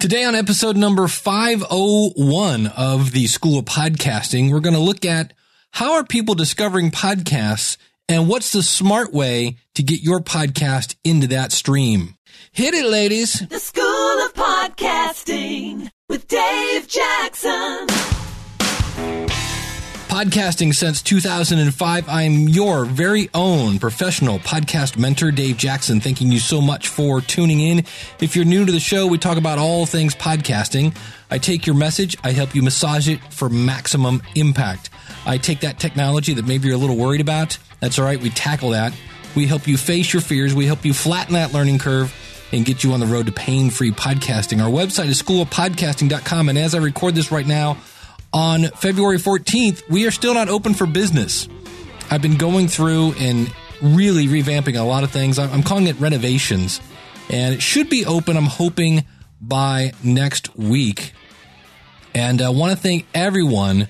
Today on episode number 501 of the School of Podcasting, we're going to look at how are people discovering podcasts and what's the smart way to get your podcast into that stream. Hit it, ladies. The School of Podcasting with Dave Jackson. Podcasting since 2005. I'm your very own professional podcast mentor, Dave Jackson. Thanking you so much for tuning in. If you're new to the show, we talk about all things podcasting. I take your message, I help you massage it for maximum impact. I take that technology that maybe you're a little worried about. That's all right. We tackle that. We help you face your fears. We help you flatten that learning curve and get you on the road to pain free podcasting. Our website is schoolofpodcasting.com. And as I record this right now, on February 14th, we are still not open for business. I've been going through and really revamping a lot of things. I'm calling it renovations, and it should be open, I'm hoping, by next week. And I want to thank everyone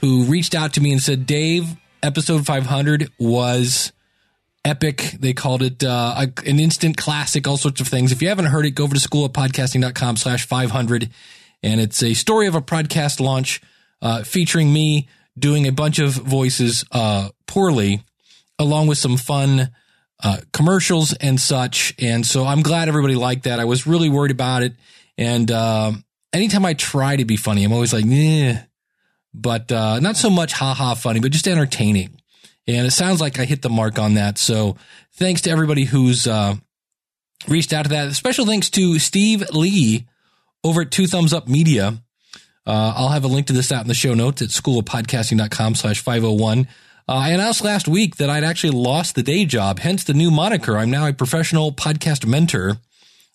who reached out to me and said, Dave, episode 500 was epic. They called it uh, an instant classic, all sorts of things. If you haven't heard it, go over to schoolofpodcasting.com slash 500. And it's a story of a podcast launch uh, featuring me doing a bunch of voices uh, poorly, along with some fun uh, commercials and such. And so I'm glad everybody liked that. I was really worried about it. And uh, anytime I try to be funny, I'm always like, yeah, but uh, not so much ha ha funny, but just entertaining. And it sounds like I hit the mark on that. So thanks to everybody who's uh, reached out to that. Special thanks to Steve Lee over at Two Thumbs Up Media uh, I'll have a link to this out in the show notes at schoolofpodcasting.com slash 501. Uh, I announced last week that I'd actually lost the day job, hence the new moniker. I'm now a professional podcast mentor.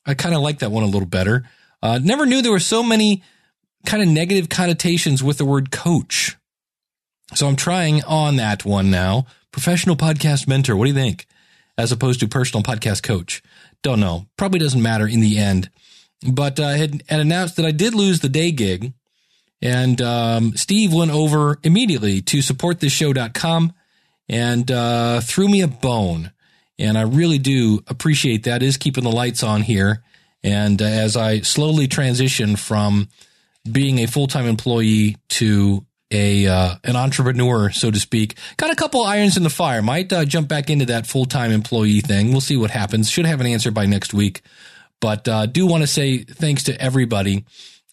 I kind of like that one a little better. Uh, never knew there were so many kind of negative connotations with the word coach. So I'm trying on that one now. Professional podcast mentor. What do you think? As opposed to personal podcast coach. Don't know. Probably doesn't matter in the end. But uh, I had, had announced that I did lose the day gig. And um, Steve went over immediately to supportthisshow.com and uh, threw me a bone. And I really do appreciate that. Is keeping the lights on here. And uh, as I slowly transition from being a full time employee to a uh, an entrepreneur, so to speak, got a couple irons in the fire. Might uh, jump back into that full time employee thing. We'll see what happens. Should have an answer by next week. But uh, do want to say thanks to everybody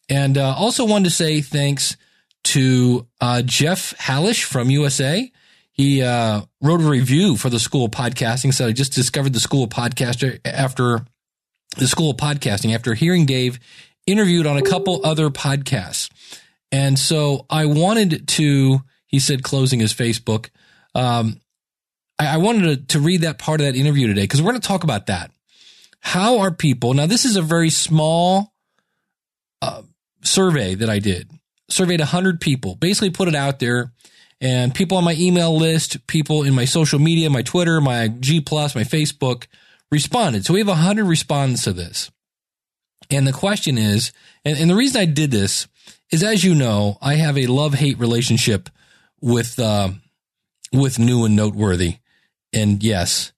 and uh, also wanted to say thanks to uh, Jeff Hallish from USA. He uh, wrote a review for the School of Podcasting. So I just discovered the School of Podcaster after the School of Podcasting after hearing Dave interviewed on a couple other podcasts. And so I wanted to, he said, closing his Facebook. Um, I, I wanted to, to read that part of that interview today because we're going to talk about that. How are people, now this is a very small uh, survey that I did, surveyed 100 people, basically put it out there. And people on my email list, people in my social media, my Twitter, my G plus, my Facebook responded. So we have 100 respondents to this. And the question is, and, and the reason I did this is, as you know, I have a love hate relationship with, uh, with new and noteworthy. And yes,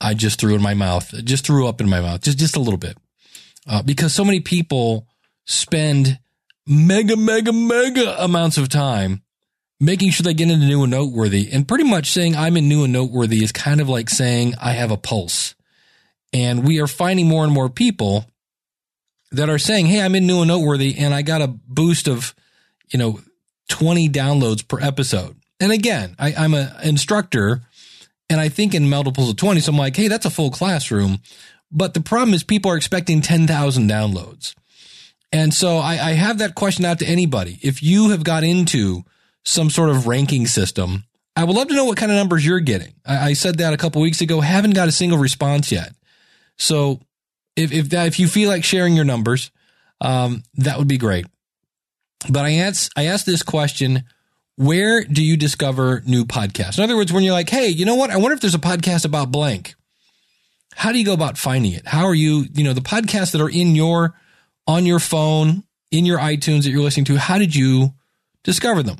I just threw in my mouth, just threw up in my mouth, just, just a little bit. Uh, because so many people spend mega, mega, mega amounts of time making sure they get into new and noteworthy. And pretty much saying I'm in new and noteworthy is kind of like saying I have a pulse. And we are finding more and more people that are saying, Hey, I'm in new and noteworthy and I got a boost of, you know, 20 downloads per episode. And again, I, am an instructor and I think in multiples of 20. So I'm like, Hey, that's a full classroom. But the problem is people are expecting 10,000 downloads. And so I, I have that question out to anybody. If you have got into some sort of ranking system, I would love to know what kind of numbers you're getting. I, I said that a couple weeks ago. Haven't got a single response yet. So if if that, if you feel like sharing your numbers, um, that would be great. But I asked I asked this question: Where do you discover new podcasts? In other words, when you're like, hey, you know what? I wonder if there's a podcast about blank. How do you go about finding it? How are you? You know, the podcasts that are in your on your phone, in your iTunes that you're listening to, how did you discover them?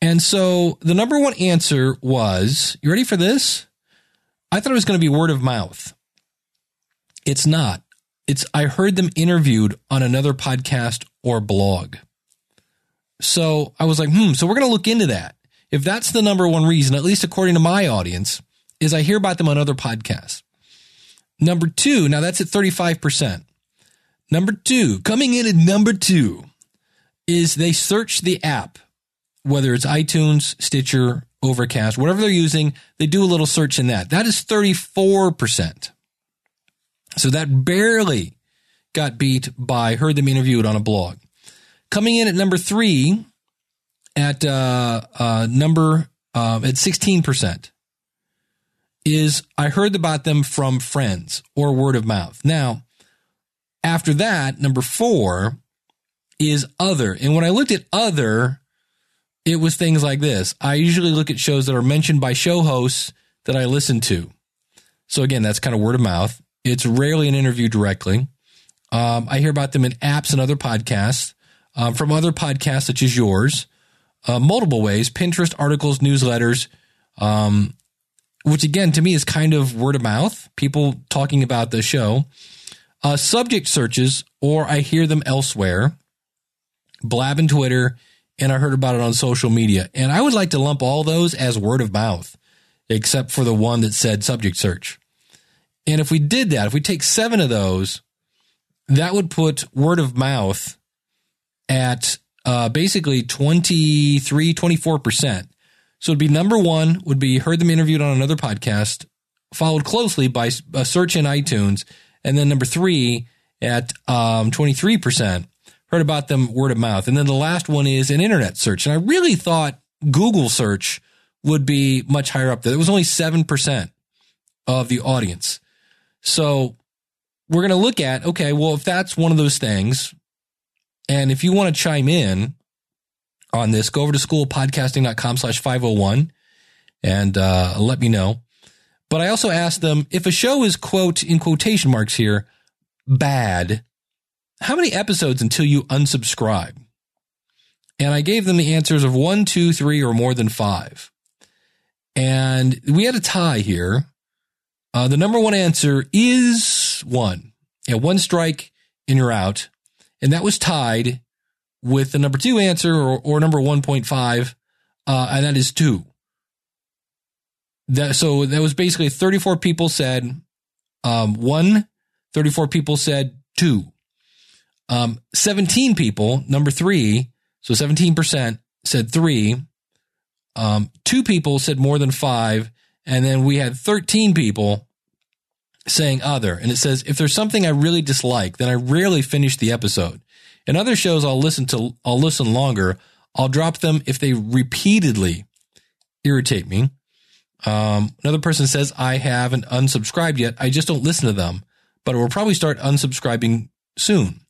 And so the number one answer was, you ready for this? I thought it was going to be word of mouth. It's not. it's I heard them interviewed on another podcast or blog. So I was like, hmm, so we're going to look into that. If that's the number one reason, at least according to my audience, is I hear about them on other podcasts. Number two, now that's at 35%. Number two, coming in at number two is they search the app, whether it's iTunes, Stitcher, Overcast, whatever they're using, they do a little search in that. That is 34%. So that barely got beat by heard them interviewed on a blog. Coming in at number three, at uh, uh, number uh, at 16%, is I heard about them from friends or word of mouth. Now, after that, number four is other. And when I looked at other, it was things like this. I usually look at shows that are mentioned by show hosts that I listen to. So again, that's kind of word of mouth. It's rarely an interview directly. Um, I hear about them in apps and other podcasts um, from other podcasts such as yours, uh, multiple ways Pinterest, articles, newsletters, um, which again to me is kind of word of mouth, people talking about the show. Uh, subject searches, or I hear them elsewhere, blab in Twitter, and I heard about it on social media. And I would like to lump all those as word of mouth, except for the one that said subject search. And if we did that, if we take seven of those, that would put word of mouth at uh, basically 23, 24%. So it'd be number one would be heard them interviewed on another podcast, followed closely by a search in iTunes. And then number three at um, 23%, heard about them word of mouth. And then the last one is an internet search. And I really thought Google search would be much higher up there. It was only 7% of the audience. So we're going to look at, okay, well, if that's one of those things, and if you want to chime in on this, go over to schoolpodcasting.com slash 501 and uh, let me know. But I also asked them if a show is, quote, in quotation marks here, bad, how many episodes until you unsubscribe? And I gave them the answers of one, two, three, or more than five. And we had a tie here. Uh, the number one answer is one. Yeah, one strike and you're out. And that was tied with the number two answer or, or number 1.5, uh, and that is two. That, so that was basically 34 people said um, one, 34 people said two. Um, 17 people, number three, so 17% said three. Um, two people said more than five. And then we had 13 people saying other. And it says, if there's something I really dislike, then I rarely finish the episode. In other shows, I'll listen to, I'll listen longer. I'll drop them if they repeatedly irritate me. Um, another person says, I haven't unsubscribed yet. I just don't listen to them, but I will probably start unsubscribing soon.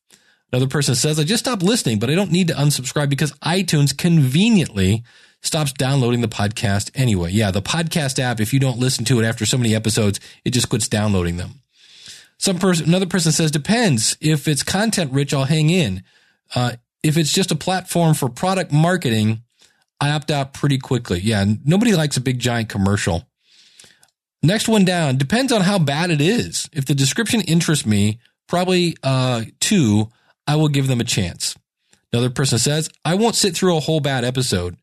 Another person says, I just stopped listening, but I don't need to unsubscribe because iTunes conveniently stops downloading the podcast anyway. Yeah, the podcast app, if you don't listen to it after so many episodes, it just quits downloading them. Some person, another person says, depends. If it's content rich, I'll hang in. Uh, if it's just a platform for product marketing, I opt out pretty quickly. Yeah, nobody likes a big giant commercial. Next one down depends on how bad it is. If the description interests me, probably uh, two, I will give them a chance. Another person says, I won't sit through a whole bad episode.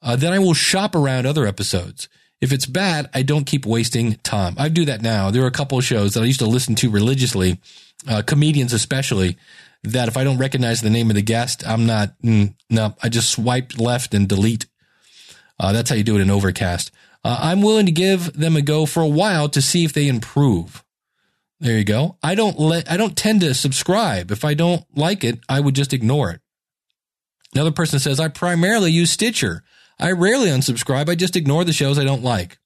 Uh, then I will shop around other episodes. If it's bad, I don't keep wasting time. I do that now. There are a couple of shows that I used to listen to religiously, uh, comedians especially, that if I don't recognize the name of the guest, I'm not, mm, no, I just swipe left and delete. Uh, that's how you do it in Overcast. Uh, I'm willing to give them a go for a while to see if they improve. There you go. I don't let, I don't tend to subscribe. If I don't like it, I would just ignore it. Another person says, I primarily use Stitcher. I rarely unsubscribe. I just ignore the shows I don't like.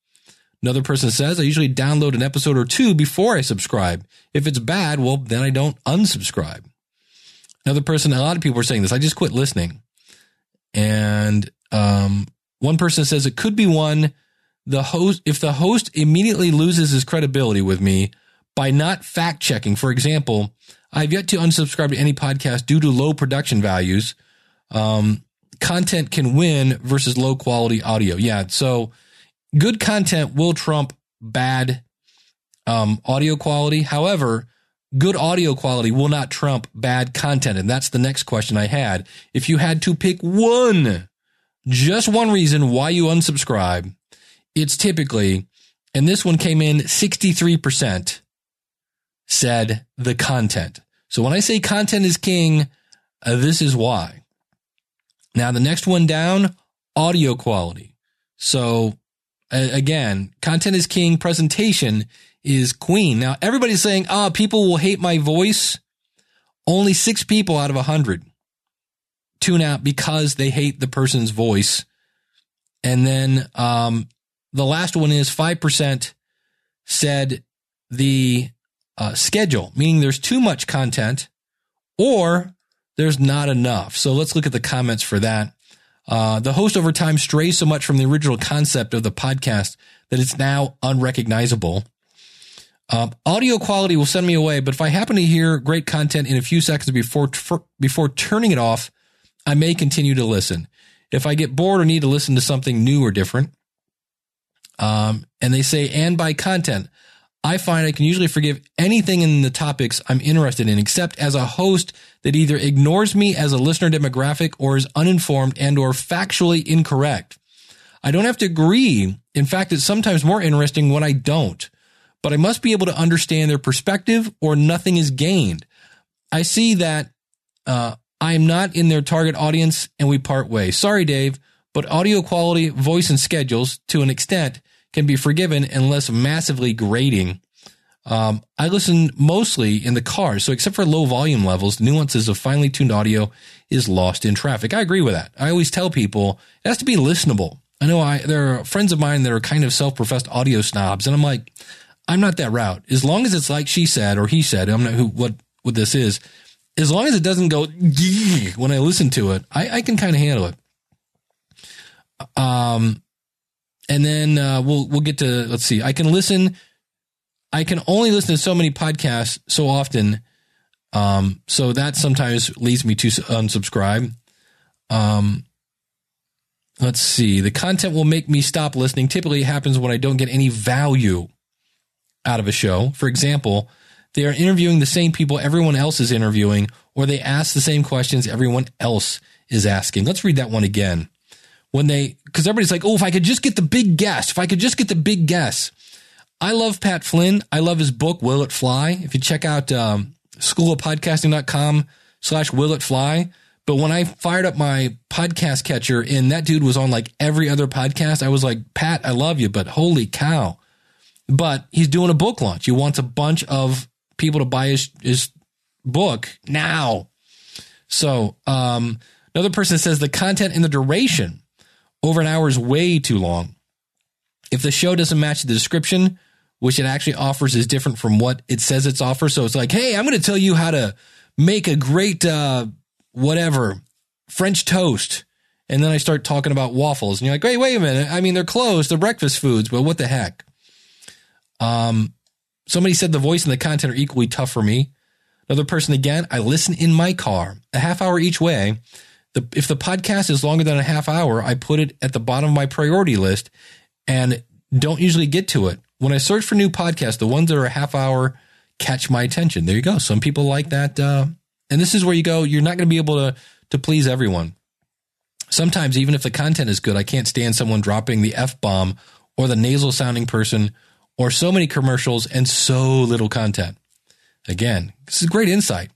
Another person says, I usually download an episode or two before I subscribe. If it's bad, well, then I don't unsubscribe. Another person, a lot of people are saying this. I just quit listening. And um, one person says it could be one the host if the host immediately loses his credibility with me by not fact checking. For example, I've yet to unsubscribe to any podcast due to low production values. Um, content can win versus low quality audio. Yeah. So good content will trump bad um, audio quality. However, good audio quality will not trump bad content. And that's the next question I had. If you had to pick one, just one reason why you unsubscribe, it's typically, and this one came in 63% said the content. So when I say content is king, uh, this is why. Now the next one down, audio quality. So again, content is king, presentation is queen. Now everybody's saying, ah, people will hate my voice. Only six people out of a hundred tune out because they hate the person's voice. And then, um, the last one is 5% said the uh, schedule, meaning there's too much content or there's not enough. So let's look at the comments for that. Uh, the host over time strays so much from the original concept of the podcast that it's now unrecognizable. Um, audio quality will send me away, but if I happen to hear great content in a few seconds before before turning it off, I may continue to listen. If I get bored or need to listen to something new or different, um, and they say and by content, I find I can usually forgive anything in the topics I'm interested in, except as a host that either ignores me as a listener demographic or is uninformed and or factually incorrect. I don't have to agree. In fact, it's sometimes more interesting when I don't, but I must be able to understand their perspective or nothing is gained. I see that, uh, I am not in their target audience and we part ways. Sorry, Dave, but audio quality, voice and schedules to an extent can be forgiven unless massively grating. Um, I listen mostly in the car, so except for low volume levels, nuances of finely tuned audio is lost in traffic. I agree with that. I always tell people it has to be listenable. I know I there are friends of mine that are kind of self-professed audio snobs, and I'm like, I'm not that route. As long as it's like she said or he said, I'm not who what what this is. As long as it doesn't go when I listen to it, I, I can kind of handle it. Um, and then uh, we'll we'll get to let's see. I can listen. I can only listen to so many podcasts so often, um, so that sometimes leads me to unsubscribe. Um, let's see. The content will make me stop listening. Typically, it happens when I don't get any value out of a show. For example, they are interviewing the same people everyone else is interviewing, or they ask the same questions everyone else is asking. Let's read that one again when they, because everybody's like, oh, if I could just get the big guest, if I could just get the big guest. I love Pat Flynn. I love his book, Will It Fly? If you check out um, schoolofpodcasting.com slash Will It Fly. But when I fired up my podcast catcher and that dude was on like every other podcast, I was like, Pat, I love you, but holy cow. But he's doing a book launch. He wants a bunch of people to buy his, his book now. So, um, another person says the content and the duration over an hour is way too long. If the show doesn't match the description, which it actually offers is different from what it says it's offers. So it's like, hey, I'm going to tell you how to make a great, uh, whatever, French toast. And then I start talking about waffles. And you're like, wait, wait a minute. I mean, they're closed. They're breakfast foods, but what the heck? Um, somebody said the voice and the content are equally tough for me. Another person again, I listen in my car a half hour each way the, if the podcast is longer than a half hour, I put it at the bottom of my priority list and don't usually get to it. When I search for new podcasts, the ones that are a half hour catch my attention. There you go. Some people like that. Uh, and this is where you go. You're not going to be able to, to please everyone. Sometimes, even if the content is good, I can't stand someone dropping the F bomb or the nasal sounding person or so many commercials and so little content. Again, this is great insight.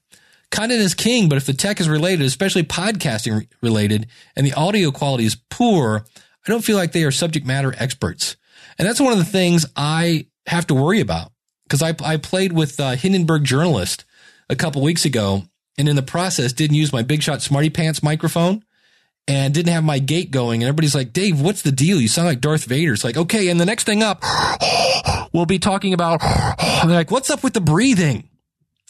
Content is king, but if the tech is related, especially podcasting related, and the audio quality is poor, I don't feel like they are subject matter experts. And that's one of the things I have to worry about because I, I played with uh, Hindenburg Journalist a couple weeks ago and in the process didn't use my Big Shot Smarty Pants microphone and didn't have my gate going. And everybody's like, Dave, what's the deal? You sound like Darth Vader. It's like, okay. And the next thing up, we'll be talking about, they're like, what's up with the breathing?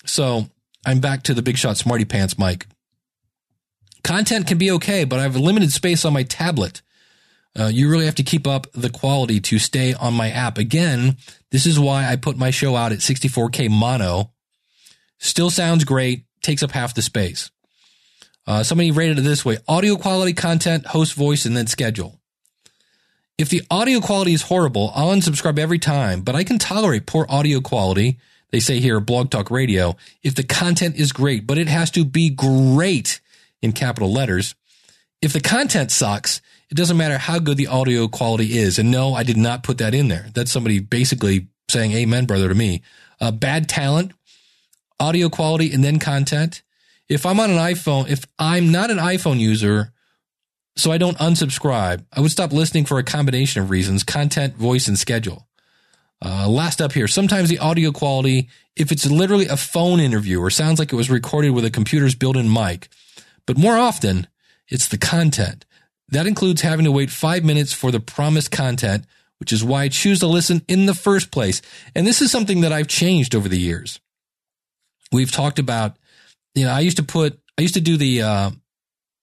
So I'm back to the Big Shot Smarty Pants mic. Content can be okay, but I have limited space on my tablet. Uh, you really have to keep up the quality to stay on my app. Again, this is why I put my show out at 64K mono. Still sounds great, takes up half the space. Uh, somebody rated it this way audio quality, content, host voice, and then schedule. If the audio quality is horrible, I'll unsubscribe every time, but I can tolerate poor audio quality they say here, Blog Talk Radio, if the content is great, but it has to be great in capital letters. If the content sucks, it doesn't matter how good the audio quality is. And no, I did not put that in there. That's somebody basically saying amen, brother, to me. Uh, bad talent, audio quality, and then content. If I'm on an iPhone, if I'm not an iPhone user, so I don't unsubscribe, I would stop listening for a combination of reasons content, voice, and schedule. Uh, last up here, sometimes the audio quality, if it's literally a phone interview or sounds like it was recorded with a computer's built in mic, but more often, it's the content. That includes having to wait five minutes for the promised content, which is why I choose to listen in the first place. And this is something that I've changed over the years. We've talked about, you know, I used to put, I used to do the, uh,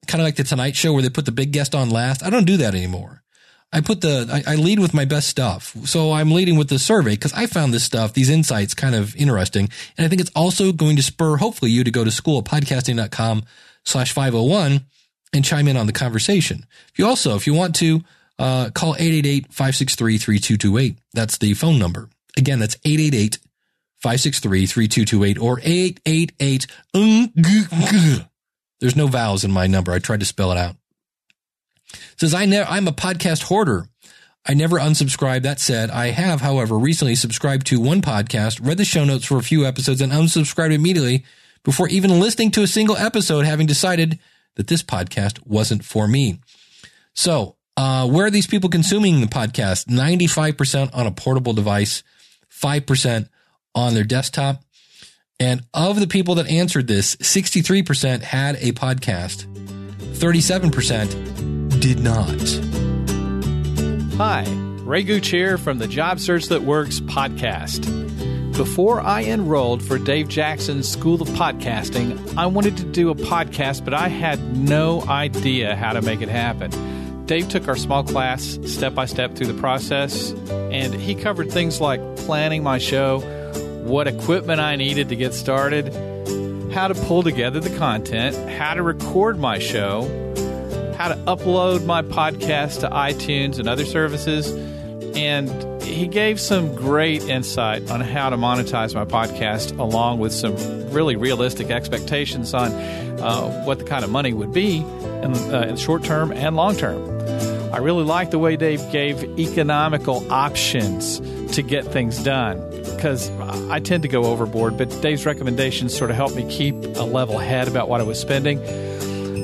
kind of like the Tonight Show where they put the big guest on last. I don't do that anymore. I put the, I, I lead with my best stuff. So I'm leading with the survey because I found this stuff, these insights kind of interesting. And I think it's also going to spur, hopefully, you to go to schoolpodcasting.com slash 501 and chime in on the conversation. If you also, if you want to, uh, call 888-563-3228. That's the phone number. Again, that's 888-563-3228 or 888 There's no vowels in my number. I tried to spell it out. Says I never, I'm a podcast hoarder. I never unsubscribe. That said, I have, however, recently subscribed to one podcast, read the show notes for a few episodes, and unsubscribed immediately before even listening to a single episode, having decided that this podcast wasn't for me. So, uh, where are these people consuming the podcast? 95% on a portable device, 5% on their desktop. And of the people that answered this, 63% had a podcast, 37% did not. Hi, Ray Gooch here from the Job Search That Works podcast. Before I enrolled for Dave Jackson's School of Podcasting, I wanted to do a podcast, but I had no idea how to make it happen. Dave took our small class step by step through the process, and he covered things like planning my show, what equipment I needed to get started, how to pull together the content, how to record my show, how to upload my podcast to iTunes and other services. And he gave some great insight on how to monetize my podcast, along with some really realistic expectations on uh, what the kind of money would be in, uh, in short term and long term. I really like the way Dave gave economical options to get things done because I tend to go overboard, but Dave's recommendations sort of helped me keep a level head about what I was spending.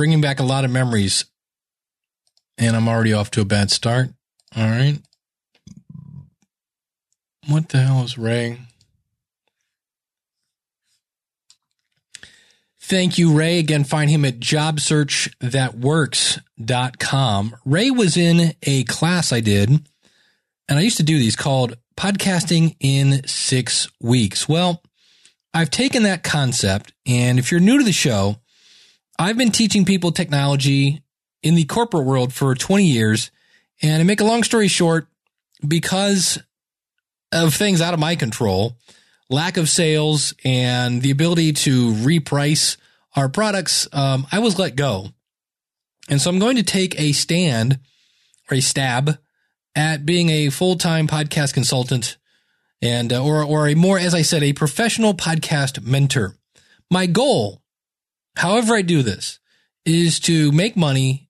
Bringing back a lot of memories. And I'm already off to a bad start. All right. What the hell is Ray? Thank you, Ray. Again, find him at jobsearchthatworks.com. Ray was in a class I did, and I used to do these called Podcasting in Six Weeks. Well, I've taken that concept, and if you're new to the show, I've been teaching people technology in the corporate world for 20 years. And to make a long story short, because of things out of my control, lack of sales, and the ability to reprice our products, um, I was let go. And so I'm going to take a stand or a stab at being a full time podcast consultant and uh, or or a more as I said a professional podcast mentor. My goal, however I do this, is to make money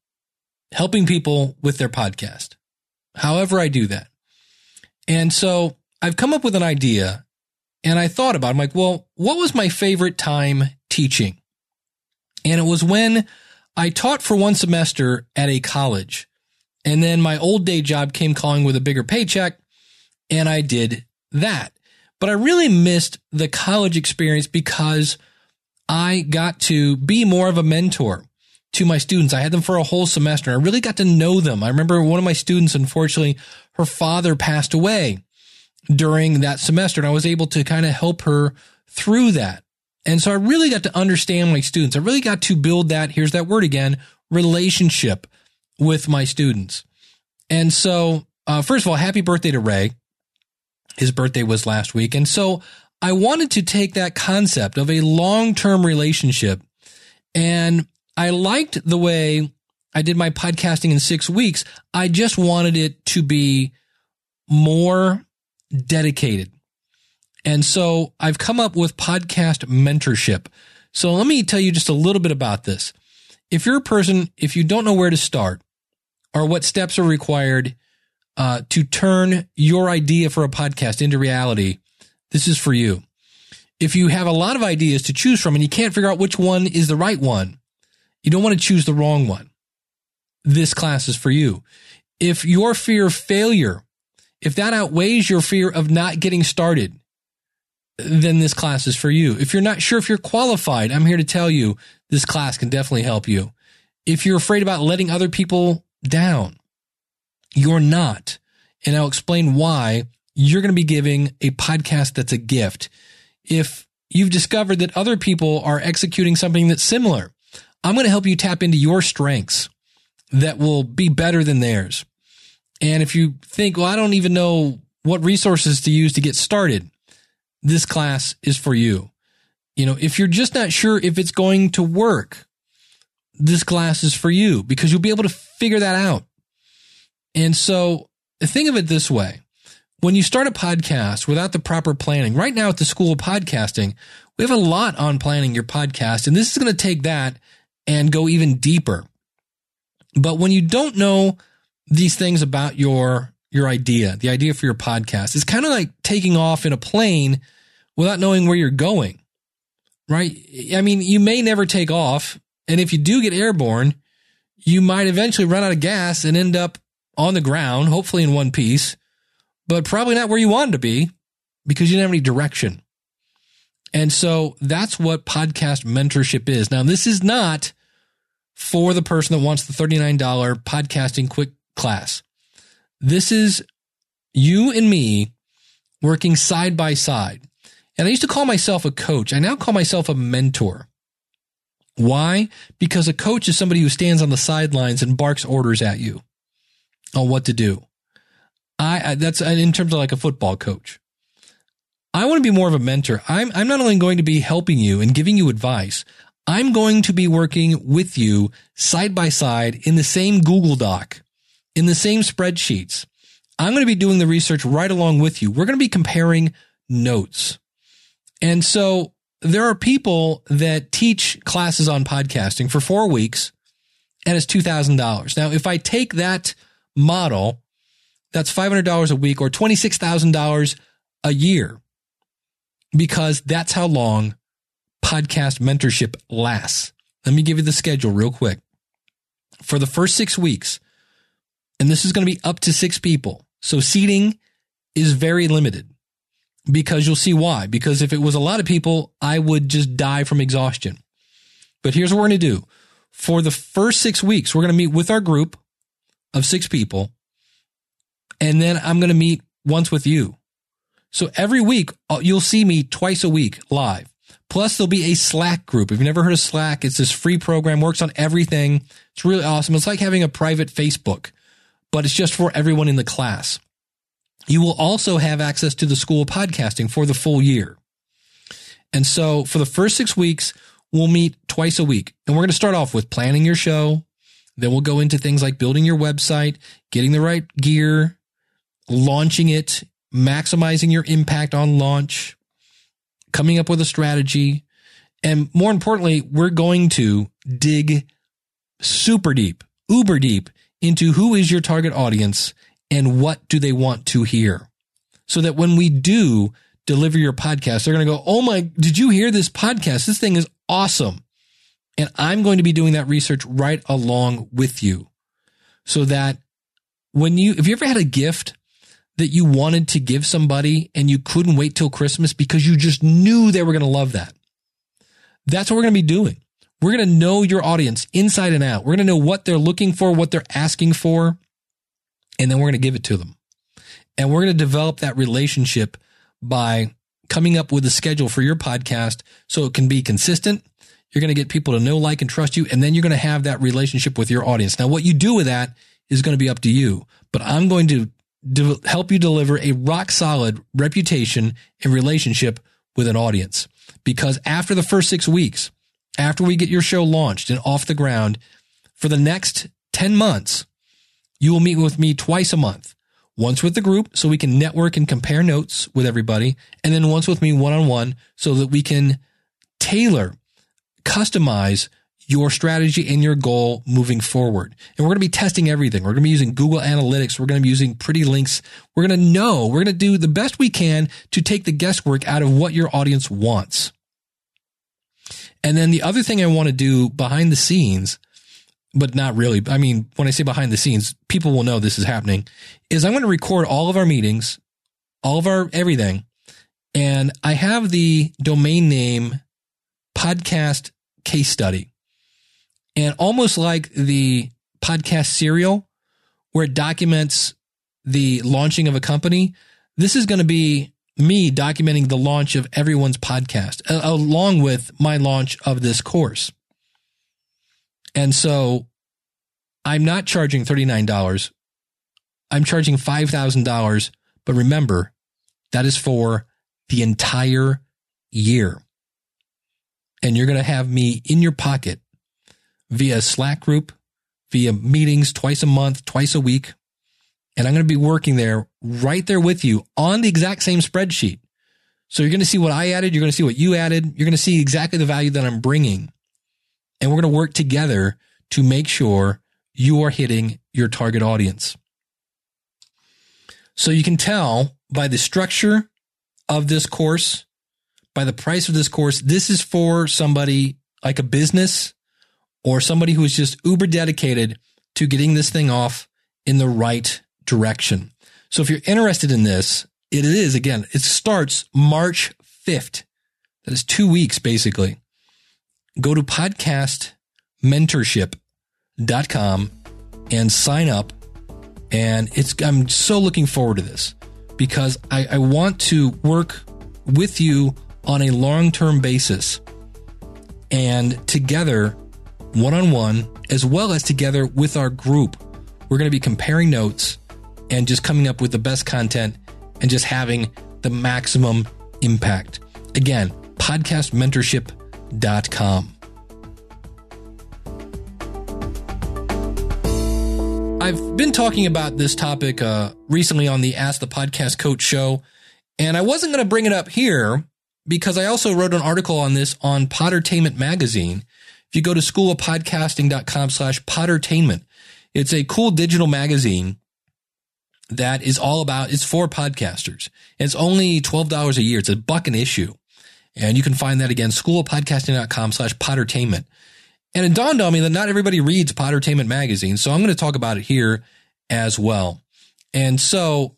helping people with their podcast. However I do that. And so I've come up with an idea and I thought about it. I'm like, well, what was my favorite time teaching? And it was when I taught for one semester at a college. And then my old day job came calling with a bigger paycheck and I did that. But I really missed the college experience because I got to be more of a mentor to my students. I had them for a whole semester. I really got to know them. I remember one of my students, unfortunately, her father passed away during that semester. And I was able to kind of help her through that. And so I really got to understand my students. I really got to build that, here's that word again, relationship with my students. And so, uh, first of all, happy birthday to Ray. His birthday was last week. And so I wanted to take that concept of a long term relationship and I liked the way I did my podcasting in six weeks. I just wanted it to be more dedicated. And so I've come up with podcast mentorship. So let me tell you just a little bit about this. If you're a person, if you don't know where to start or what steps are required uh, to turn your idea for a podcast into reality, this is for you. If you have a lot of ideas to choose from and you can't figure out which one is the right one, you don't want to choose the wrong one. This class is for you. If your fear of failure, if that outweighs your fear of not getting started, then this class is for you. If you're not sure if you're qualified, I'm here to tell you this class can definitely help you. If you're afraid about letting other people down, you're not. And I'll explain why you're going to be giving a podcast that's a gift. If you've discovered that other people are executing something that's similar, I'm going to help you tap into your strengths that will be better than theirs. And if you think, well, I don't even know what resources to use to get started, this class is for you. You know, if you're just not sure if it's going to work, this class is for you because you'll be able to figure that out. And so think of it this way. When you start a podcast without the proper planning, right now at the School of Podcasting, we have a lot on planning your podcast, and this is going to take that and go even deeper. But when you don't know these things about your your idea, the idea for your podcast, it's kind of like taking off in a plane without knowing where you're going. Right? I mean, you may never take off, and if you do get airborne, you might eventually run out of gas and end up on the ground, hopefully in one piece, but probably not where you wanted to be because you didn't have any direction. And so that's what podcast mentorship is. Now, this is not for the person that wants the $39 podcasting quick class. This is you and me working side by side. And I used to call myself a coach. I now call myself a mentor. Why? Because a coach is somebody who stands on the sidelines and barks orders at you on what to do. I, that's uh, in terms of like a football coach. I want to be more of a mentor. I'm, I'm not only going to be helping you and giving you advice, I'm going to be working with you side by side in the same Google Doc, in the same spreadsheets. I'm going to be doing the research right along with you. We're going to be comparing notes. And so there are people that teach classes on podcasting for four weeks and it's $2,000. Now, if I take that model, that's $500 a week or $26,000 a year because that's how long podcast mentorship lasts. Let me give you the schedule real quick. For the first six weeks, and this is going to be up to six people. So seating is very limited because you'll see why. Because if it was a lot of people, I would just die from exhaustion. But here's what we're going to do. For the first six weeks, we're going to meet with our group of six people. And then I'm going to meet once with you. So every week, uh, you'll see me twice a week live. Plus, there'll be a Slack group. If you've never heard of Slack, it's this free program, works on everything. It's really awesome. It's like having a private Facebook, but it's just for everyone in the class. You will also have access to the School of Podcasting for the full year. And so for the first six weeks, we'll meet twice a week. And we're going to start off with planning your show. Then we'll go into things like building your website, getting the right gear, launching it, maximizing your impact on launch, coming up with a strategy. And more importantly, we're going to dig super deep, uber deep into who is your target audience and what do they want to hear. So that when we do deliver your podcast, they're going to go, Oh my, did you hear this podcast? This thing is awesome. And I'm going to be doing that research right along with you so that when you, if you ever had a gift that you wanted to give somebody and you couldn't wait till Christmas because you just knew they were going to love that. That's what we're going to be doing. We're going to know your audience inside and out. We're going to know what they're looking for, what they're asking for, and then we're going to give it to them. And we're going to develop that relationship by coming up with a schedule for your podcast so it can be consistent. You're going to get people to know, like, and trust you. And then you're going to have that relationship with your audience. Now, what you do with that is going to be up to you, but I'm going to de- help you deliver a rock solid reputation and relationship with an audience. Because after the first six weeks, after we get your show launched and off the ground, for the next 10 months, you will meet with me twice a month. Once with the group so we can network and compare notes with everybody. And then once with me one on one so that we can tailor, customize your strategy and your goal moving forward. And we're going to be testing everything. We're going to be using Google Analytics. We're going to be using pretty links. We're going to know, we're going to do the best we can to take the guesswork out of what your audience wants. And then the other thing I want to do behind the scenes but not really. I mean, when I say behind the scenes, people will know this is happening. Is I'm going to record all of our meetings, all of our everything, and I have the domain name podcast case study, and almost like the podcast serial, where it documents the launching of a company. This is going to be me documenting the launch of everyone's podcast, along with my launch of this course. And so I'm not charging $39. I'm charging $5,000. But remember, that is for the entire year. And you're going to have me in your pocket via Slack group, via meetings twice a month, twice a week. And I'm going to be working there right there with you on the exact same spreadsheet. So you're going to see what I added. You're going to see what you added. You're going to see exactly the value that I'm bringing and we're going to work together to make sure you are hitting your target audience. So you can tell by the structure of this course, by the price of this course, this is for somebody like a business or somebody who is just uber dedicated to getting this thing off in the right direction. So if you're interested in this, it is again, it starts March 5th. That is two weeks basically go to podcastmentorship.com and sign up. And it's, I'm so looking forward to this because I, I want to work with you on a long term basis and together, one on one, as well as together with our group. We're going to be comparing notes and just coming up with the best content and just having the maximum impact. Again, podcastmentorship.com com. I've been talking about this topic uh, recently on the Ask the Podcast Coach show, and I wasn't going to bring it up here because I also wrote an article on this on Poddertainment magazine. If you go to schoolofpodcasting.com slash poddertainment, it's a cool digital magazine that is all about, it's for podcasters. It's only $12 a year. It's a buck an issue. And you can find that again, schoolofpodcasting.com slash poddertainment. And it dawned on me that not everybody reads Poddertainment magazine. So I'm going to talk about it here as well. And so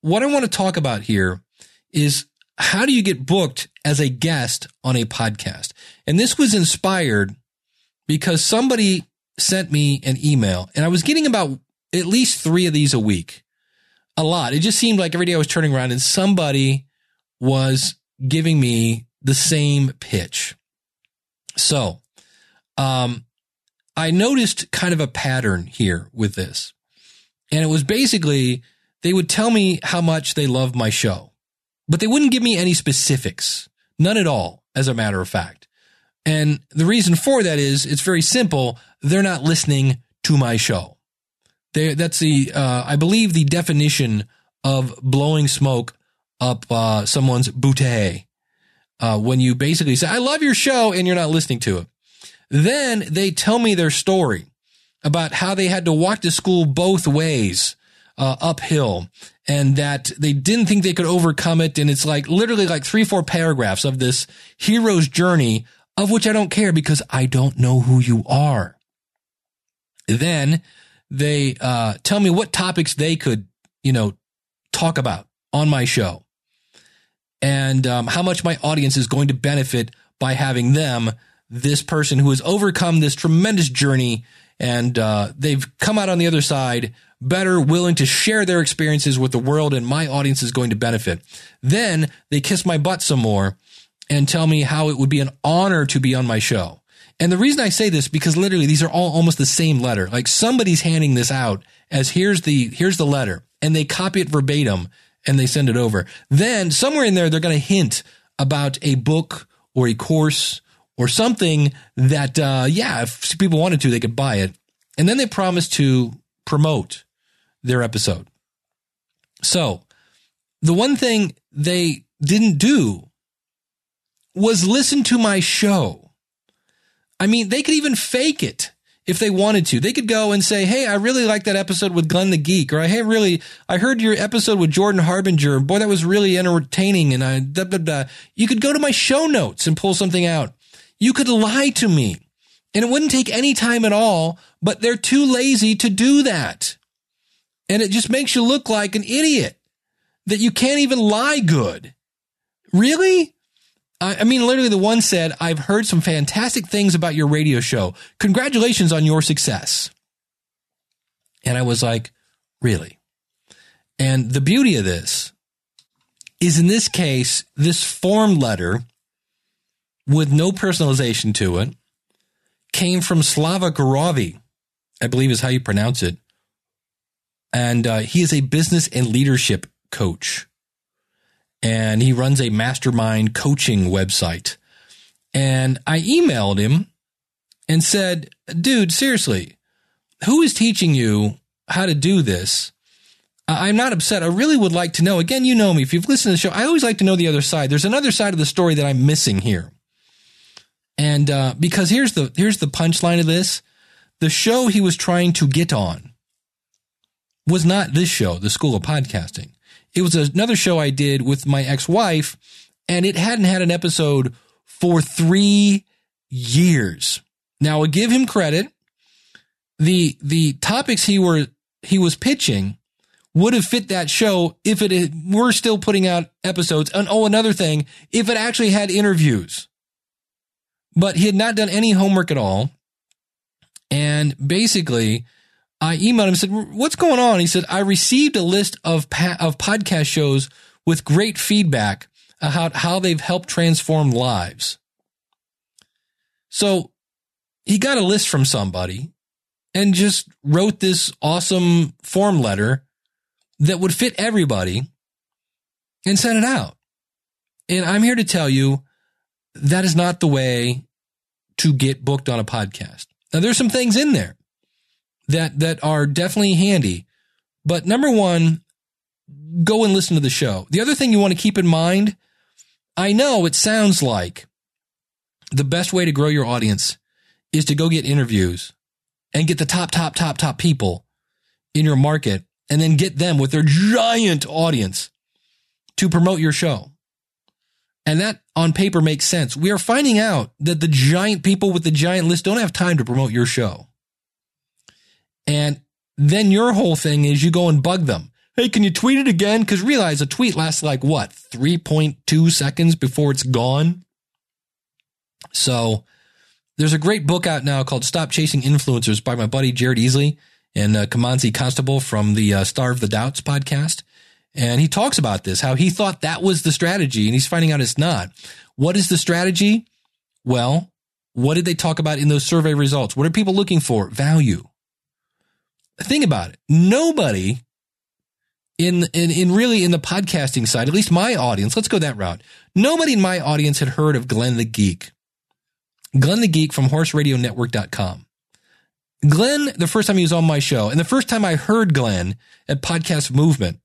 what I want to talk about here is how do you get booked as a guest on a podcast? And this was inspired because somebody sent me an email and I was getting about at least three of these a week. A lot. It just seemed like every day I was turning around and somebody was giving me the same pitch. So, um, I noticed kind of a pattern here with this. And it was basically they would tell me how much they loved my show, but they wouldn't give me any specifics. None at all, as a matter of fact. And the reason for that is it's very simple. They're not listening to my show. They, that's the, uh, I believe the definition of blowing smoke up uh, someone's bouteille. Uh, when you basically say, I love your show and you're not listening to it. Then they tell me their story about how they had to walk to school both ways, uh, uphill and that they didn't think they could overcome it. And it's like literally like three, four paragraphs of this hero's journey of which I don't care because I don't know who you are. Then they, uh, tell me what topics they could, you know, talk about on my show and um, how much my audience is going to benefit by having them this person who has overcome this tremendous journey and uh, they've come out on the other side better, willing to share their experiences with the world, and my audience is going to benefit. Then they kiss my butt some more and tell me how it would be an honor to be on my show. And the reason I say this because literally these are all almost the same letter. Like somebody's handing this out as here's the here's the letter, and they copy it verbatim and they send it over. Then somewhere in there they're going to hint about a book or a course or something that uh, yeah, if people wanted to, they could buy it. And then they promise to promote their episode. So the one thing they didn't do was listen to my show. I mean, they could even fake it if they wanted to. They could go and say, Hey, I really like that episode with Glenn the Geek, or Hey, really, I heard your episode with Jordan Harbinger. Boy, that was really entertaining. And I, blah, blah, blah. you could go to my show notes and pull something out. You could lie to me and it wouldn't take any time at all, but they're too lazy to do that. And it just makes you look like an idiot that you can't even lie good. Really? I, mean, literally, the one said, I've heard some fantastic things about your radio show. Congratulations on your success. And I was like, really? And the beauty of this is in this case, this form letter with no personalization to it came from Slava Gorovi, I believe is how you pronounce it. And uh, he is a business and leadership coach and he runs a mastermind coaching website. And I emailed him and said, dude, seriously, who is teaching you how to do this? I'm not upset. I really would like to know. Again, you know me. If you've listened to the show, I always like to know the other side. There's another side of the story that I'm missing here. And uh, because here's the here's the punchline of this: the show he was trying to get on was not this show, the School of Podcasting. It was another show I did with my ex-wife and it hadn't had an episode for three years. Now I give him credit. The, the topics he were, he was pitching would have fit that show if it were still putting out episodes. And oh, another thing, if it actually had interviews, but he had not done any homework at all. And basically, I emailed him and said, what's going on? He said, I received a list of, pa- of podcast shows with great feedback about how they've helped transform lives. So he got a list from somebody and just wrote this awesome form letter that would fit everybody and sent it out. And I'm here to tell you that is not the way to get booked on a podcast. Now there's some things in there that that are definitely handy. But number one, go and listen to the show. The other thing you want to keep in mind, I know it sounds like the best way to grow your audience is to go get interviews and get the top, top, top, top people in your market and then get them with their giant audience to promote your show. And that on paper makes sense. We are finding out that the giant people with the giant list don't have time to promote your show. And then your whole thing is you go and bug them. Hey, can you tweet it again? Because realize a tweet lasts like what, 3.2 seconds before it's gone? So there's a great book out now called Stop Chasing Influencers by my buddy Jared Easley and uh, Kimanzi Constable from the uh, Starve the Doubts podcast. And he talks about this, how he thought that was the strategy and he's finding out it's not. What is the strategy? Well, what did they talk about in those survey results? What are people looking for? Value think about it. Nobody in, in, in really in the podcasting side, at least my audience, let's go that route. Nobody in my audience had heard of Glenn the Geek. Glenn the Geek from horseradionetwork.com. Glenn, the first time he was on my show and the first time I heard Glenn at Podcast Movement,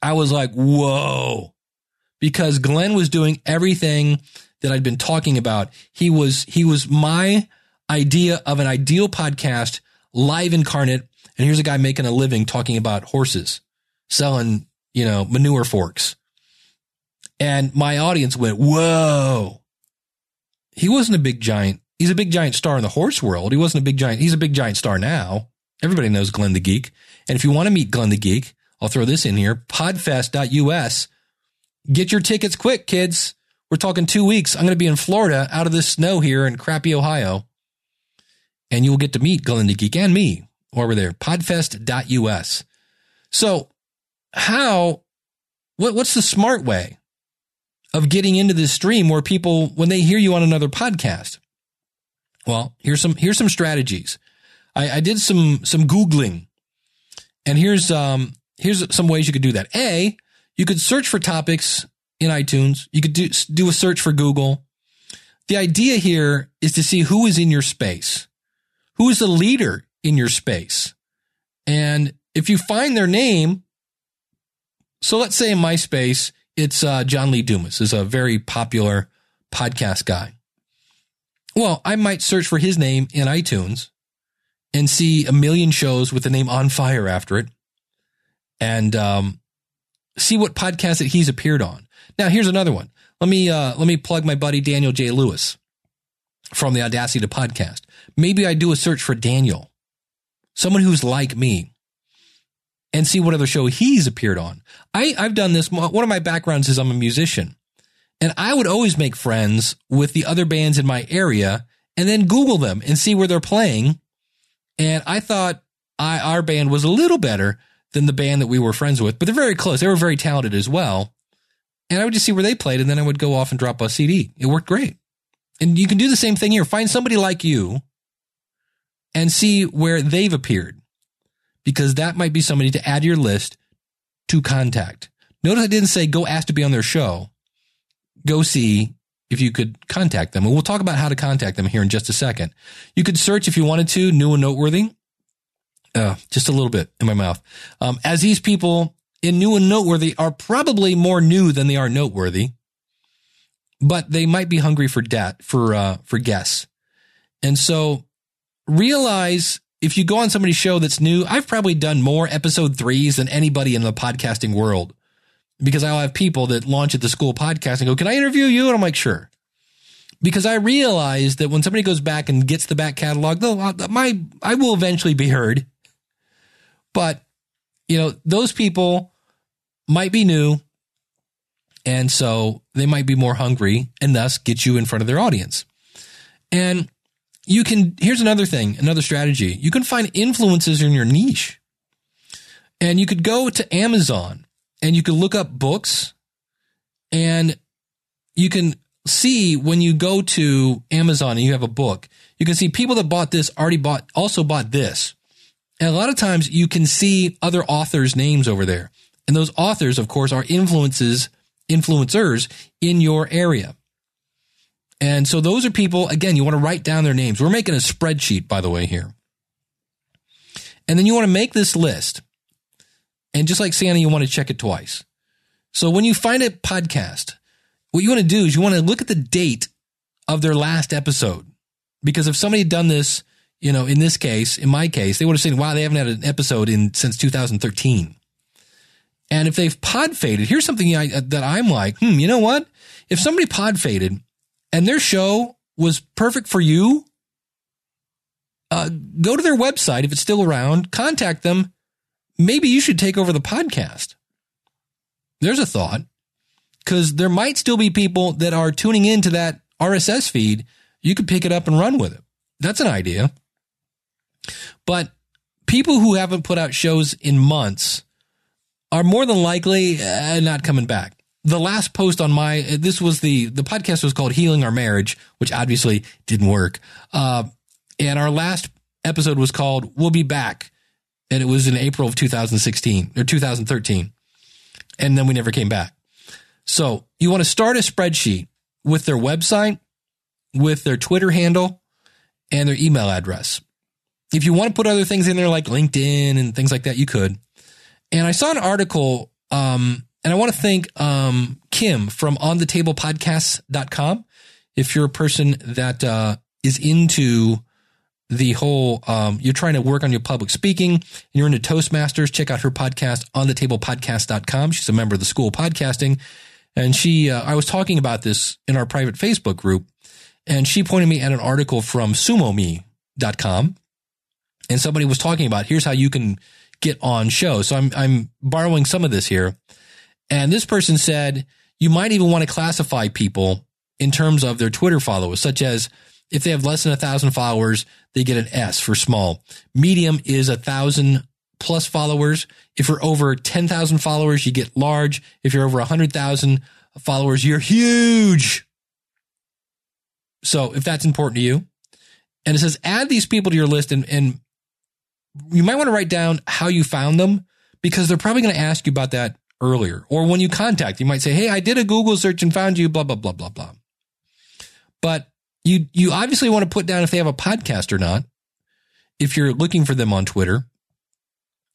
I was like, whoa, because Glenn was doing everything that I'd been talking about. He was, he was my idea of an ideal podcast live incarnate. And here's a guy making a living talking about horses, selling, you know, manure forks. And my audience went, whoa. He wasn't a big giant. He's a big giant star in the horse world. He wasn't a big giant. He's a big giant star now. Everybody knows Glenn the Geek. And if you want to meet Glenn the Geek, I'll throw this in here, podfest.us. Get your tickets quick, kids. We're talking two weeks. I'm going to be in Florida out of this snow here in crappy Ohio. And you will get to meet Glenn the Geek and me over there, podfest.us. So how, what, what's the smart way of getting into this stream where people, when they hear you on another podcast? Well, here's some, here's some strategies. I, I did some, some Googling and here's, um, here's some ways you could do that. A, you could search for topics in iTunes. You could do, do a search for Google. The idea here is to see who is in your space. Who is the leader in your space? And if you find their name, so let's say in my space, it's uh, John Lee Dumas is a very popular podcast guy. Well, I might search for his name in iTunes and see a million shows with the name on fire after it and um, see what podcast that he's appeared on. Now, here's another one. Let me uh, let me plug my buddy Daniel J. Lewis from the Audacity to Podcast. Maybe I do a search for Daniel, someone who's like me, and see what other show he's appeared on. I, I've done this. One of my backgrounds is I'm a musician, and I would always make friends with the other bands in my area and then Google them and see where they're playing. And I thought I, our band was a little better than the band that we were friends with, but they're very close. They were very talented as well. And I would just see where they played and then I would go off and drop a CD. It worked great. And you can do the same thing here. Find somebody like you and see where they've appeared because that might be somebody to add your list to contact. Notice I didn't say go ask to be on their show. Go see if you could contact them. And we'll talk about how to contact them here in just a second. You could search if you wanted to, new and noteworthy uh, just a little bit in my mouth. Um, as these people in new and noteworthy are probably more new than they are noteworthy, but they might be hungry for debt for uh, for guests, and so realize if you go on somebody's show that's new, I've probably done more episode threes than anybody in the podcasting world because I'll have people that launch at the school podcast and go, "Can I interview you?" And I'm like, "Sure." Because I realize that when somebody goes back and gets the back catalog, uh, my I will eventually be heard but, you know, those people might be new. And so they might be more hungry and thus get you in front of their audience. And you can, here's another thing, another strategy. You can find influences in your niche. And you could go to Amazon and you could look up books and you can see when you go to Amazon and you have a book, you can see people that bought this already bought, also bought this. And a lot of times you can see other authors' names over there. And those authors, of course, are influences, influencers in your area. And so those are people, again, you want to write down their names. We're making a spreadsheet, by the way, here. And then you want to make this list. And just like Santa, you want to check it twice. So when you find a podcast, what you want to do is you want to look at the date of their last episode. Because if somebody had done this you know, in this case, in my case, they would have said, wow, they haven't had an episode in since 2013. And if they've pod faded, here's something I, that I'm like, hmm, you know what? If somebody pod faded and their show was perfect for you, uh, go to their website if it's still around, contact them. Maybe you should take over the podcast. There's a thought because there might still be people that are tuning into that RSS feed. You could pick it up and run with it. That's an idea. But people who haven't put out shows in months are more than likely uh, not coming back. The last post on my this was the the podcast was called Healing Our Marriage, which obviously didn't work. Uh, and our last episode was called We'll Be Back, and it was in April of 2016 or 2013, and then we never came back. So you want to start a spreadsheet with their website, with their Twitter handle, and their email address. If you want to put other things in there like LinkedIn and things like that, you could. And I saw an article, um, and I want to thank um, Kim from onthetablepodcasts.com. If you're a person that uh, is into the whole, um, you're trying to work on your public speaking, and you're into Toastmasters, check out her podcast, onthetablepodcast.com. She's a member of the School of Podcasting. And she, uh, I was talking about this in our private Facebook group, and she pointed me at an article from sumome.com and somebody was talking about here's how you can get on shows. So I'm I'm borrowing some of this here. And this person said You might even want to classify people in terms of their Twitter followers, such as if they have less than a thousand followers, they get an S for small. Medium is a thousand plus followers. If you're over 10,000 followers, you get large. If you're over 100,000 followers, you're huge. So if that's important to you, and it says add these people to your list and, and you might want to write down how you found them because they're probably going to ask you about that earlier. Or when you contact, you might say, Hey, I did a Google search and found you, blah, blah, blah, blah, blah. But you, you obviously want to put down if they have a podcast or not. If you're looking for them on Twitter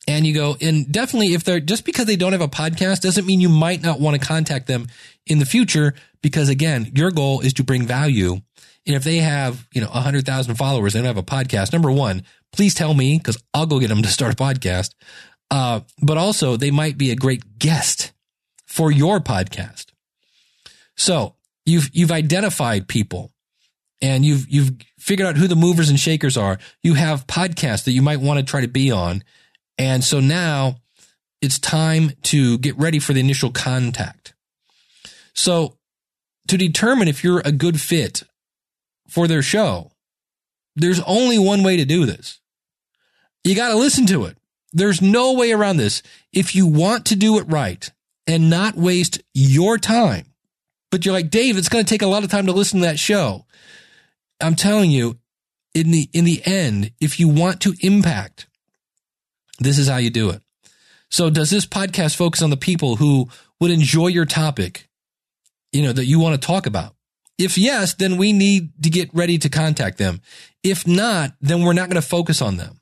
and you go, and definitely if they're just because they don't have a podcast doesn't mean you might not want to contact them in the future. Because again, your goal is to bring value. And if they have, you know, a hundred thousand followers, they don't have a podcast. Number one, please tell me because I'll go get them to start a podcast. Uh, but also they might be a great guest for your podcast. So you've, you've identified people and you've, you've figured out who the movers and shakers are. You have podcasts that you might want to try to be on. And so now it's time to get ready for the initial contact. So to determine if you're a good fit for their show, there's only one way to do this. You got to listen to it. There's no way around this. If you want to do it right and not waste your time, but you're like, Dave, it's going to take a lot of time to listen to that show. I'm telling you, in the, in the end, if you want to impact, this is how you do it. So does this podcast focus on the people who would enjoy your topic, you know, that you want to talk about? If yes, then we need to get ready to contact them. If not, then we're not going to focus on them.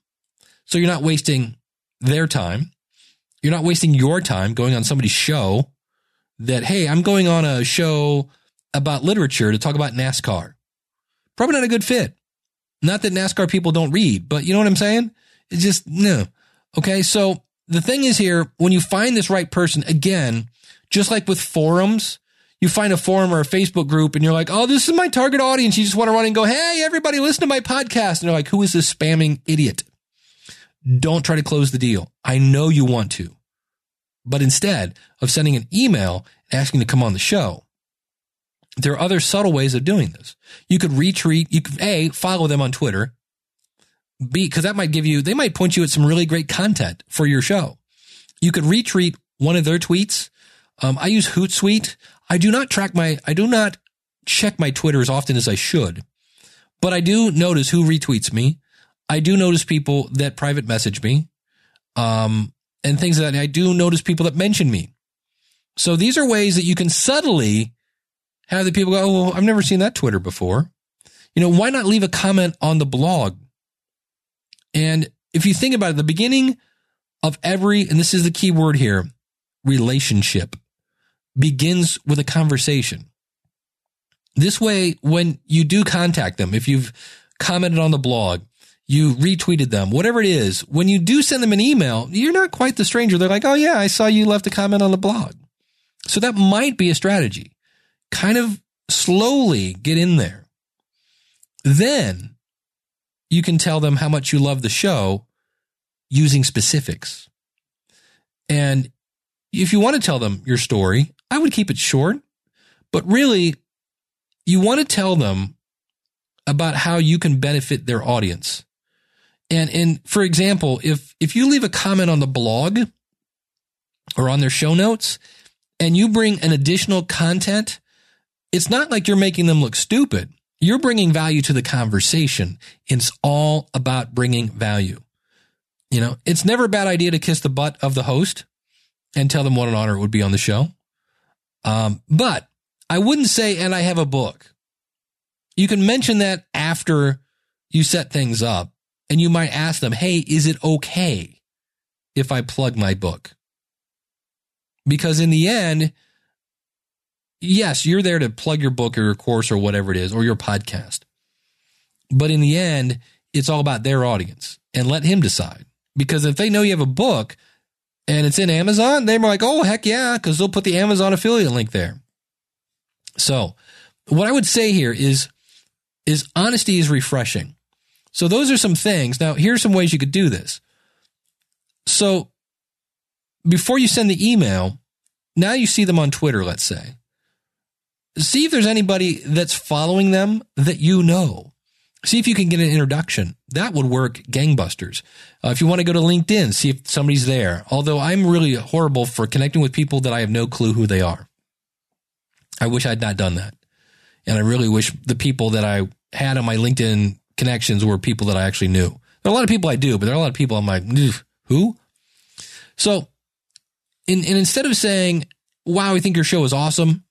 So you're not wasting their time. You're not wasting your time going on somebody's show that, hey, I'm going on a show about literature to talk about NASCAR. Probably not a good fit. Not that NASCAR people don't read, but you know what I'm saying? It's just, no. Okay. So the thing is here, when you find this right person, again, just like with forums, you find a forum or a Facebook group and you're like, oh, this is my target audience. You just want to run and go, hey, everybody, listen to my podcast. And they're like, who is this spamming idiot? Don't try to close the deal. I know you want to, but instead of sending an email asking to come on the show, there are other subtle ways of doing this. You could retweet, you could A, follow them on Twitter. B, because that might give you, they might point you at some really great content for your show. You could retweet one of their tweets. Um, I use Hootsuite. I do not track my, I do not check my Twitter as often as I should, but I do notice who retweets me. I do notice people that private message me, um, and things like that. I do notice people that mention me. So these are ways that you can subtly have the people go, Oh, well, I've never seen that Twitter before. You know, why not leave a comment on the blog? And if you think about it, the beginning of every, and this is the key word here, relationship begins with a conversation. This way, when you do contact them, if you've commented on the blog, you retweeted them, whatever it is, when you do send them an email, you're not quite the stranger. They're like, oh yeah, I saw you left a comment on the blog. So that might be a strategy. Kind of slowly get in there. Then you can tell them how much you love the show using specifics. And if you want to tell them your story, I would keep it short, but really you want to tell them about how you can benefit their audience. And, and for example, if, if you leave a comment on the blog or on their show notes and you bring an additional content, it's not like you're making them look stupid. You're bringing value to the conversation. It's all about bringing value. You know, it's never a bad idea to kiss the butt of the host and tell them what an honor it would be on the show. Um, but I wouldn't say, and I have a book. You can mention that after you set things up and you might ask them, Hey, is it okay if I plug my book? Because in the end, yes, you're there to plug your book or your course or whatever it is, or your podcast. But in the end, it's all about their audience and let him decide. Because if they know you have a book and it's in Amazon, they're like, oh, heck yeah, because they'll put the Amazon affiliate link there. So what I would say here is, is honesty is refreshing. So those are some things. Now, here's some ways you could do this. So before you send the email, now you see them on Twitter, let's say. see if there's anybody that's following them that you know. See if you can get an introduction. That would work gangbusters. Uh, if you want to go to LinkedIn, see if somebody's there. Although I'm really horrible for connecting with people that I have no clue who they are. I wish I'd not done that. And I really wish the people that I had on my LinkedIn connections were people that I actually knew. There are a lot of people I do, but there are a lot of people I'm like, who? So, in, and instead of saying, wow, I think your show is awesome,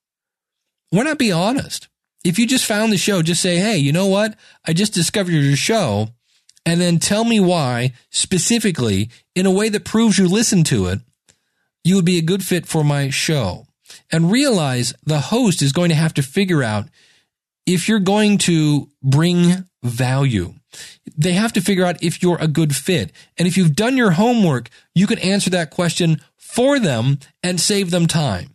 why not be honest? If you just found the show, just say, hey, you know what? I just discovered your show. And then tell me why specifically in a way that proves you listened to it. You would be a good fit for my show and realize the host is going to have to figure out if you're going to bring value. They have to figure out if you're a good fit. And if you've done your homework, you can answer that question for them and save them time.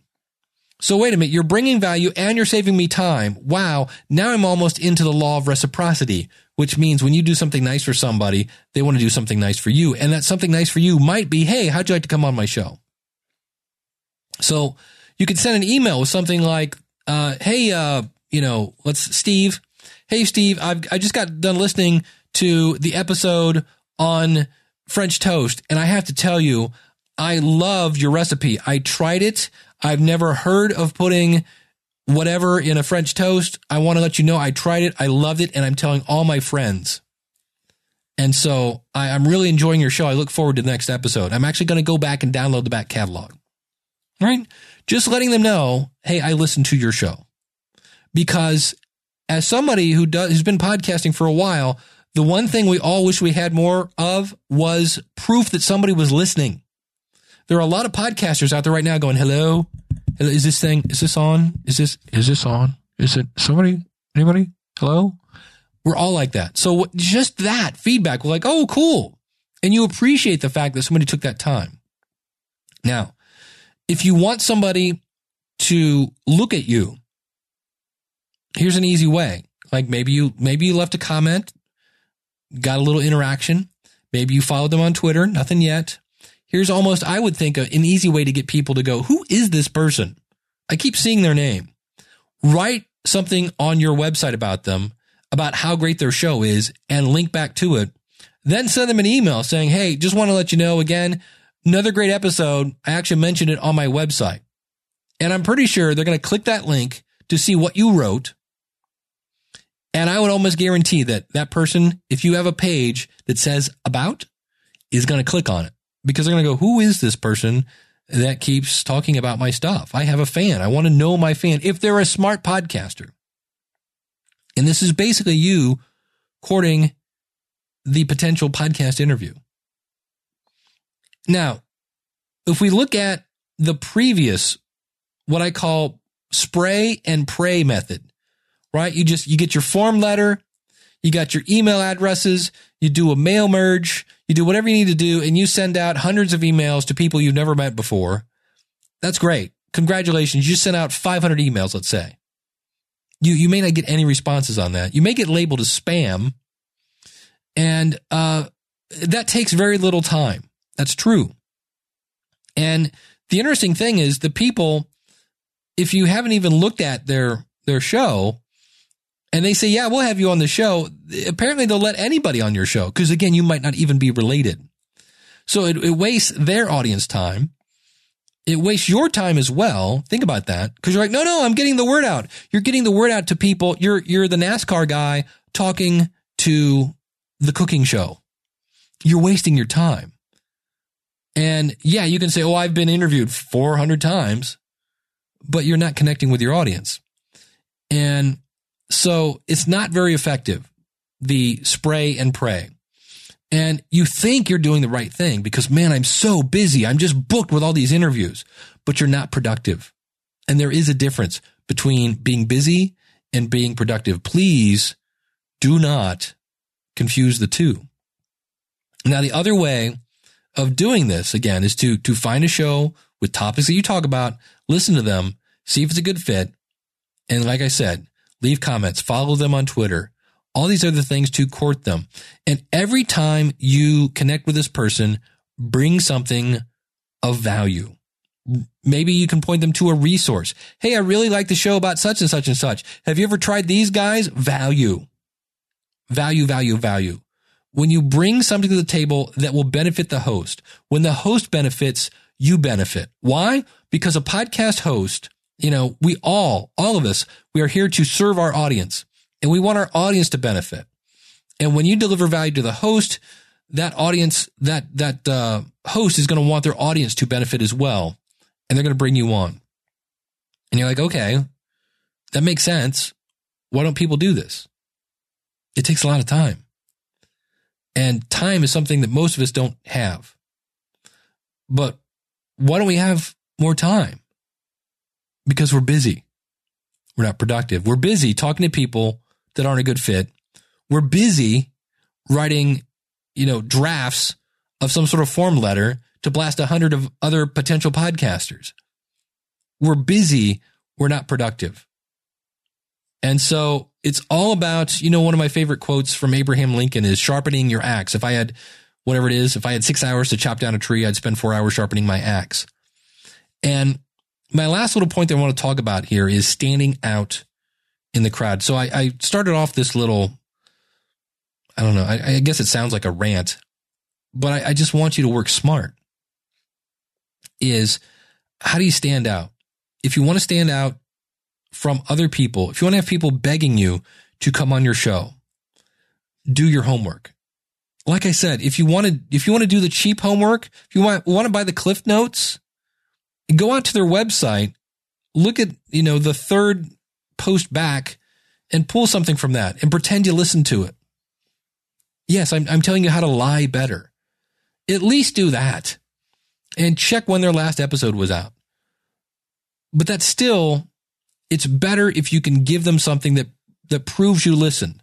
So wait a minute, you're bringing value and you're saving me time. Wow. Now I'm almost into the law of reciprocity, which means when you do something nice for somebody, they want to do something nice for you. And that something nice for you might be, Hey, how'd you like to come on my show? So you could send an email with something like, uh, Hey, uh, you know, let's Steve. Hey, Steve, I've, I just got done listening to the episode on French toast. And I have to tell you, I love your recipe. I tried it. I've never heard of putting whatever in a French toast. I want to let you know I tried it. I loved it. And I'm telling all my friends. And so I, am really enjoying your show. I look forward to the next episode. I'm actually going to go back and download the back catalog. Right? Just letting them know, hey, I listened to your show. Because as somebody who does, who's been podcasting for a while, the one thing we all wish we had more of was proof that somebody was listening. There are a lot of podcasters out there right now going, hello, is this thing, is this on? Is this, is this on? Is it somebody, anybody? Hello? We're all like that. So just that feedback, we're like, oh, cool. And you appreciate the fact that somebody took that time. Now, if you want somebody to look at you, here's an easy way. Like maybe you, maybe you left a comment, got a little interaction. Maybe you followed them on Twitter, nothing yet. Here's almost, I would think, an easy way to get people to go, who is this person? I keep seeing their name. Write something on your website about them, about how great their show is, and link back to it. Then send them an email saying, hey, just want to let you know again, another great episode. I actually mentioned it on my website. And I'm pretty sure they're going to click that link to see what you wrote. And I would almost guarantee that that person, if you have a page that says about, is going to click on it because they're going to go, who is this person that keeps talking about my stuff? I have a fan. I want to know my fan. If they're a smart podcaster. And this is basically you courting the potential podcast interview. Now, if we look at the previous, what I call spray and pray method, right? You just, you get your form letter, you got your email addresses, you do a mail merge, you do whatever you need to do, and you send out hundreds of emails to people you've never met before. That's great. Congratulations. You sent out 500 emails, let's say. You, you may not get any responses on that. You may get labeled as spam. And, uh, that takes very little time. That's true. And the interesting thing is the people, if you haven't even looked at their, their show, and they say, yeah, we'll have you on the show. Apparently they'll let anybody on your show because again, you might not even be related. So it, it wastes their audience time. It wastes your time as well. Think about that. Cause you're like, no, no, I'm getting the word out. You're getting the word out to people. You're, you're the NASCAR guy talking to the cooking show. You're wasting your time. And yeah, you can say, Oh, I've been interviewed 400 times, but you're not connecting with your audience. And so it's not very effective, the spray and pray. And you think you're doing the right thing because, man, I'm so busy. I'm just booked with all these interviews, but you're not productive. And there is a difference between being busy and being productive. Please do not confuse the two. Now, the other way of doing this again is to, to find a show with topics that you talk about, listen to them, see if it's a good fit. And like I said, leave comments, follow them on Twitter, all these other things to court them. And every time you connect with this person, bring something of value. Maybe you can point them to a resource. Hey, I really like the show about such and such and such. Have you ever tried these guys? Value. Value, value, value. When you bring something to the table that will benefit the host, when the host benefits, you benefit. Why? Because a podcast host, you know, we all, all of us, we are here to serve our audience and we want our audience to benefit. And when you deliver value to the host, that audience, that, that, uh, host is going to want their audience to benefit as well. And they're going to bring you on. And you're like, okay, that makes sense. Why don't people do this? It takes a lot of time. And time is something that most of us don't have. But why don't we have more time? Because we're busy. We're not productive. We're busy talking to people that aren't a good fit. We're busy writing, you know, drafts of some sort of form letter to blast a hundred of other potential podcasters. We're busy. We're not productive. And so it's all about, you know, one of my favorite quotes from Abraham Lincoln is sharpening your axe. If I had whatever it is, if I had six hours to chop down a tree, I'd spend four hours sharpening my axe. And my last little point that I want to talk about here is standing out in the crowd. So I, I started off this little, I don't know, I, I, guess it sounds like a rant, but I, I just want you to work smart. Is how do you stand out? If you want to stand out from other people, if you want to have people begging you to come on your show, do your homework. Like I said, if you want to, if you want to do the cheap homework, if you want, want to buy the cliff notes, go out to their website, look at, you know, the third post back and pull something from that and pretend you listen to it. Yes, I'm, I'm telling you how to lie better. At least do that and check when their last episode was out. But that's still, it's better if you can give them something that, that proves you listened.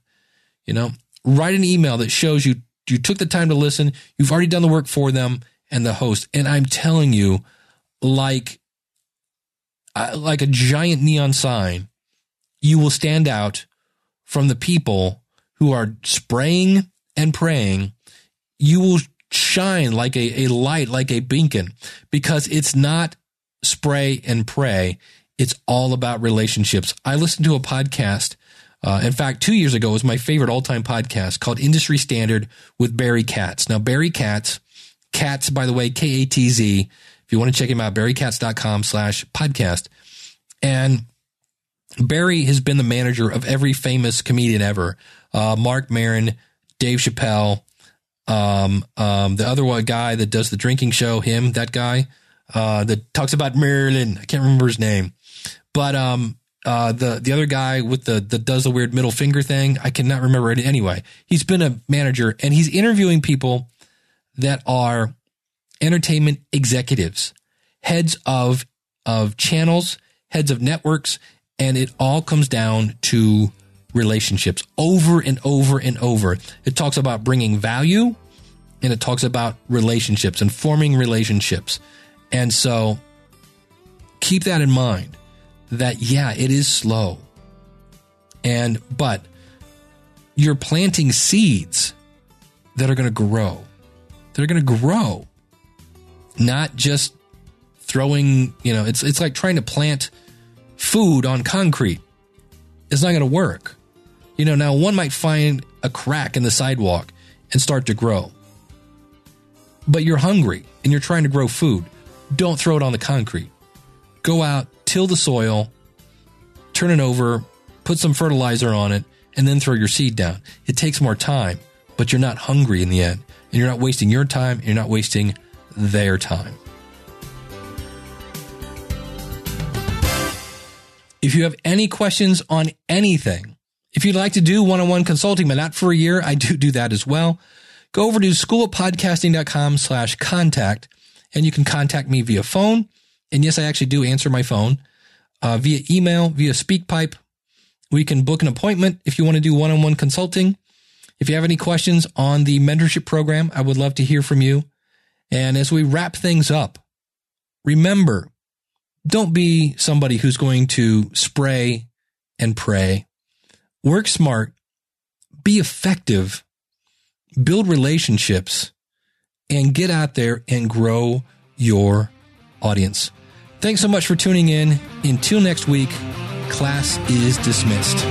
You know, write an email that shows you, you took the time to listen. You've already done the work for them and the host. And I'm telling you, like, uh, like a giant neon sign, you will stand out from the people who are spraying and praying. You will shine like a, a light, like a beacon, because it's not spray and pray. It's all about relationships. I listened to a podcast. Uh, in fact, two years ago was my favorite all time podcast called Industry Standard with Barry Katz. Now, Barry Katz, Katz, by the way, K A T Z. If you want to check him out, barrykatz.com slash podcast. And Barry has been the manager of every famous comedian ever. Uh, Marc Maron, Dave Chappelle, um, um, the other one guy that does the drinking show, him, that guy, uh, that talks about Marilyn. I can't remember his name, but, um, uh, the, the other guy with the, that does the weird middle finger thing. I cannot remember it anyway. He's been a manager and he's interviewing people that are entertainment executives, heads of, of channels, heads of networks, and it all comes down to relationships over and over and over. It talks about bringing value and it talks about relationships and forming relationships. And so keep that in mind that, yeah, it is slow. And, but you're planting seeds that are going to grow. They're going to grow, not just throwing, you know, it's, it's like trying to plant food on concrete. It's not going to work. You know, now one might find a crack in the sidewalk and start to grow. But you're hungry and you're trying to grow food. Don't throw it on the concrete. Go out, till the soil, turn it over, put some fertilizer on it, and then throw your seed down. It takes more time, but you're not hungry in the end. And you're not wasting your time, you're not wasting their time. If you have any questions on anything, if you'd like to do one-on-one consulting, but not for a year, I do do that as well. Go over to schoolofpodcasting.com slash contact and you can contact me via phone. And yes, I actually do answer my phone, uh, via email, via SpeakPipe. We can book an appointment if you want to do one-on-one consulting. If you have any questions on the mentorship program, I would love to hear from you. And as we wrap things up, remember, don't be somebody who's going to spray and pray work smart, be effective, build relationships, and get out there and grow your audience. Thanks so much for tuning in. Until next week, class is dismissed.